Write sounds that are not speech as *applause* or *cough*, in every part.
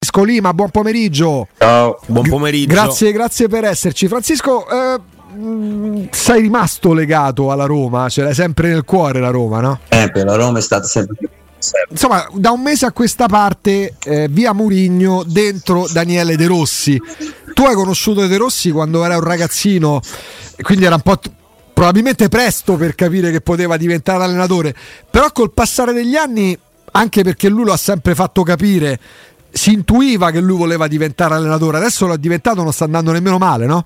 Francisco Lima, buon pomeriggio. Ciao, buon pomeriggio. Grazie, grazie per esserci. Francisco, eh, sei rimasto legato alla Roma, ce l'hai sempre nel cuore la Roma, no? Sempre, la Roma è stata sempre più. Insomma, da un mese a questa parte, eh, via Murigno, dentro Daniele De Rossi. Tu hai conosciuto De Rossi quando era un ragazzino, quindi era un po' t- probabilmente presto per capire che poteva diventare allenatore, però col passare degli anni, anche perché lui lo ha sempre fatto capire, si intuiva che lui voleva diventare allenatore, adesso lo è diventato, non sta andando nemmeno male, no?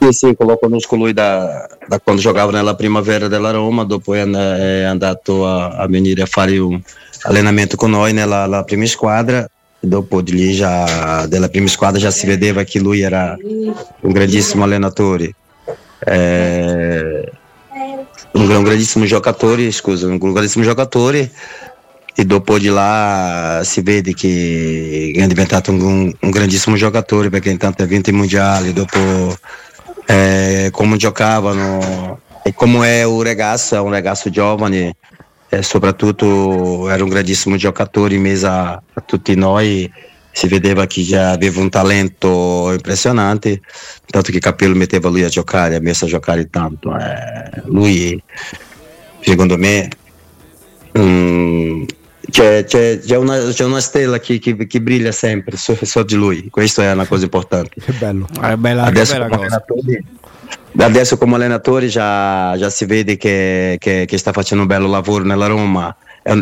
Sì, sì, lo conosco lui da, da, quando giocava nella primavera della Roma, dopo è, andato a, a, venire a fare un allenamento con noi nella prima squadra. Dopo di lì già, della prima squadra già si vedeva che lui era un grandissimo allenatore. Eh, un, un grandissimo giocatore, scusa, un grandissimo giocatore e dopo di là si vede che è diventato un, un grandissimo giocatore perché intanto ha vinto i mondiali, dopo eh, come giocavano e come è un ragazzo, un ragazzo giovane e era un grandissimo giocatore in mezzo a, a tutti noi si vedeva che già aveva un talento impressionante, tanto che Capello metteva lui a giocare, ha messo a giocare tanto. Eh, lui, secondo me, um, c'è, c'è, c'è, una, c'è, una, stella che, che, che brilla sempre so, so, di lui, questa è una cosa importante. Che bello, è bella, adesso, bella come adesso, come allenatore già, già si vede che, che, sta facendo un bello lavoro nella Roma.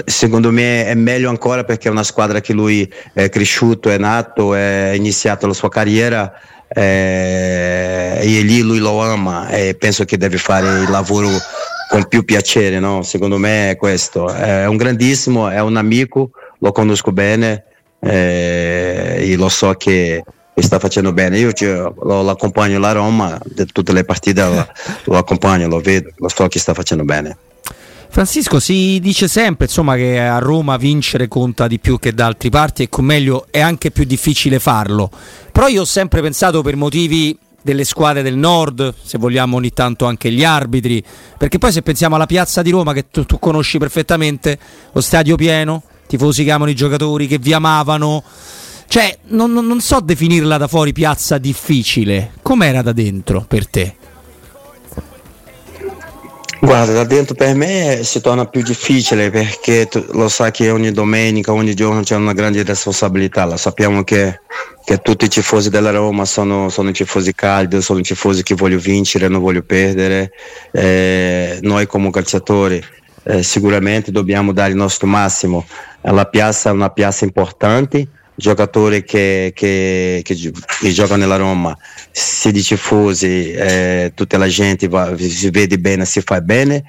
Secondo me è meglio ancora perché è una squadra che lui è cresciuto, è nato, è iniziato la sua carriera eh, e lì lui lo ama e penso che deve fare il lavoro con più piacere, no? secondo me è questo. È un grandissimo, è un amico, lo conosco bene eh, e lo so che sta facendo bene. Io lo, lo accompagno alla Roma, tutte le partite lo, *laughs* lo accompagno, lo vedo, lo so che sta facendo bene. Francisco, si dice sempre insomma, che a Roma vincere conta di più che da altre parti e con meglio è anche più difficile farlo. Però io ho sempre pensato per motivi delle squadre del nord, se vogliamo ogni tanto anche gli arbitri, perché poi se pensiamo alla piazza di Roma che tu, tu conosci perfettamente, lo stadio pieno, tifosi che amano i giocatori, che vi amavano, cioè non, non so definirla da fuori piazza difficile, com'era da dentro per te? Guarda, da dentro per me si torna più difficile perché tu, lo sai che ogni domenica, ogni giorno c'è una grande responsabilità. Lo sappiamo che, che tutti i tifosi della Roma sono, sono tifosi caldi, sono tifosi che vogliono vincere, non vogliono perdere. Eh, noi come calciatori eh, sicuramente dobbiamo dare il nostro massimo. La piazza è una piazza importante giocatori che, che, che, che, giocano nella Roma, se di tifosi, eh, tutta la gente va, si vede bene, si fa bene,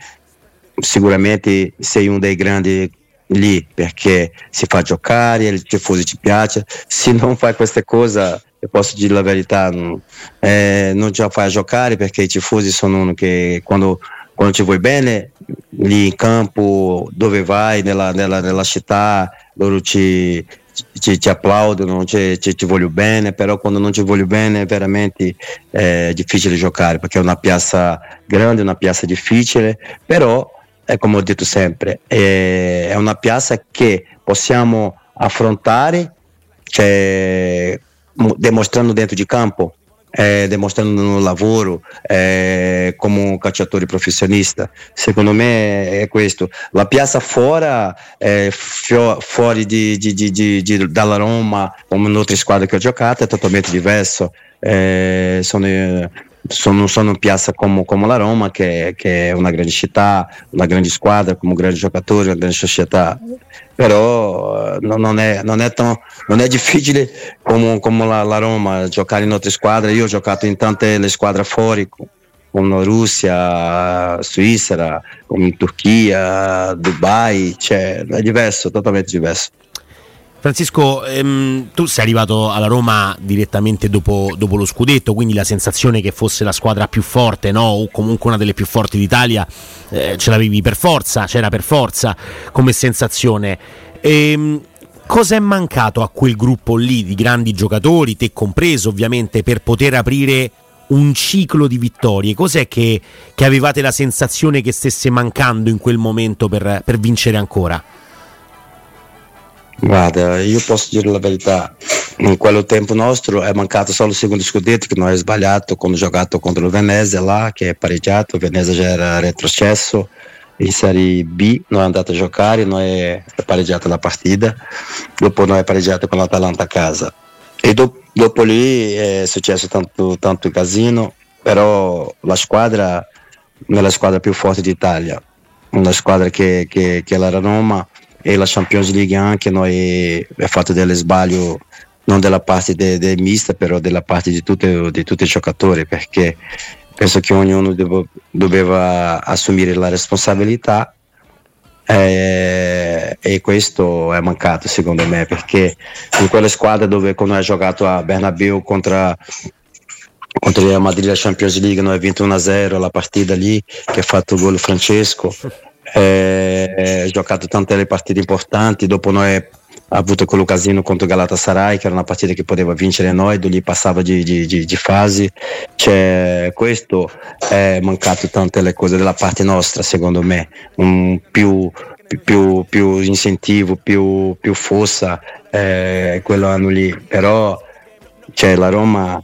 sicuramente sei um dei grandi lì perché si fa giocare, il tifoso ti piace, se non fai queste cose eu posso dire la verità, non, eh, non la fai giocare perché i tifosi sono uno che quando, quando ti vuoi bene, lì in campo, dove vai, nella, nella, nella città, loro ti, ti, ti applaudono, ti, ti, ti, voglio bene, però quando non ti voglio bene è veramente eh, difficile giocare perché è una piazza grande, una piazza difficile, però è come ho detto sempre, è, è una piazza che possiamo affrontare cioè, dimostrando dentro di campo eh, no lavoro eh, come calciatore profissionista. Secondo me è questo. La piazza fuori, eh, fuori di, di, di, di, dalla Roma, come in altre squadre che ho giocato, è totalmente diverso. Eh, sono, sono, sono piazza come, come, la Roma, che, che, è una grande città, una grande squadra, come un grande giocatore, una grande società. Però eh, non, è, non, è tan, non, è, difficile come, come la, la, Roma giocare in altre squadre. Io ho giocato in tante le squadre fuori, come Russia, Svizzera, come in Turchia, Dubai, cioè, è diverso, totalmente diverso. Francisco, ehm, tu sei arrivato alla Roma direttamente dopo, dopo, lo scudetto, quindi la sensazione che fosse la squadra più forte, no? o comunque una delle più forti d'Italia, eh, ce l'avevi per forza, c'era per forza come sensazione. Ehm, cosa è mancato a quel gruppo lì di grandi giocatori, te compreso ovviamente, per poter aprire un ciclo di vittorie? Cos'è che, che avevate la sensazione che stesse mancando in quel momento per, per vincere ancora? Guarda, io posso dire la verità, in quel tempo nostro è mancato solo il secondo scudetto che noi abbiamo sbagliato quando giocato contro il Venezia là, che è pareggiato, il Venezia già era retrocesso, in Serie B noi è andato a giocare, noi è pareggiato la partita, dopo noi è pareggiato con l'Atalanta a casa. E dopo, dopo lì è successo tanto, tanto casino, però la squadra non è la squadra più forte d'Italia, una squadra che, che, che è Roma e la Champions League anche noi abbiamo fatto delle sbaglio non della parte del de mista però della parte di, tutte, di tutti i giocatori perché penso che ognuno devo, doveva assumere la responsabilità eh, e questo è mancato secondo me perché in quelle squadre dove quando hai giocato a Bernabeu contro contro Real Madrid la Champions League noi abbiamo vinto 1-0 la partita lì che ha fatto il gol Francesco eh, giocato tante partite importanti, dopo noi ha avuto quell'occasione contro Galatasaray che era una partita che poteva vincere noi, gli passava di, di, di, di fasi, cioè, questo è mancato tante le cose della parte nostra secondo me, un più, più, più incentivo, più, più forza eh, quello anno lì, però cioè, la Roma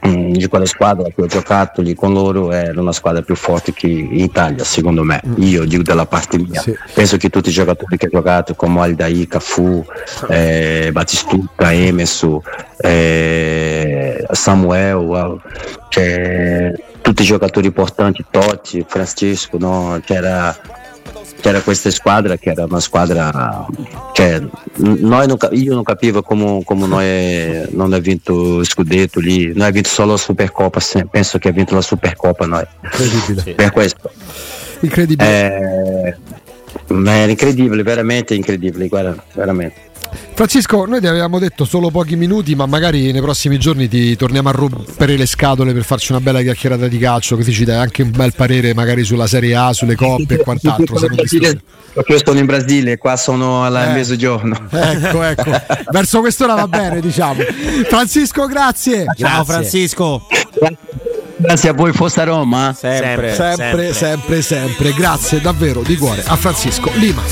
di quella squadra che ho giocato lì con loro era una squadra più forte che in Italia secondo me mm. io dico dalla parte mia sì. penso che tutti i giocatori che ho giocato come Aldair, Cafu eh, Battistuta, Emerson eh, Samuel cioè, tutti i giocatori importanti Totti, Francesco no? c'era c'era questa squadra che era una squadra cioè, non, io non capivo come, come noi non abbiamo vinto scudetto lì noi abbiamo vinto solo la Supercoppa penso che ha vinto la Supercoppa noi. Incredibile. Per questo. Incredibile. Eh, è incredibile veramente incredibile guarda veramente Francisco, noi ti avevamo detto solo pochi minuti, ma magari nei prossimi giorni ti torniamo a rompere le scatole per farci una bella chiacchierata di calcio, così ci dai anche un bel parere magari sulla Serie A, sulle coppe e quant'altro. Io sono in Brasile, qua sono al eh, mezzogiorno. Ecco, ecco. Verso quest'ora va bene, diciamo. Francisco, grazie. Ciao Francisco. Grazie a voi, Fossa Roma. Sempre sempre, sempre, sempre, sempre. Grazie davvero di cuore a Francisco Lima.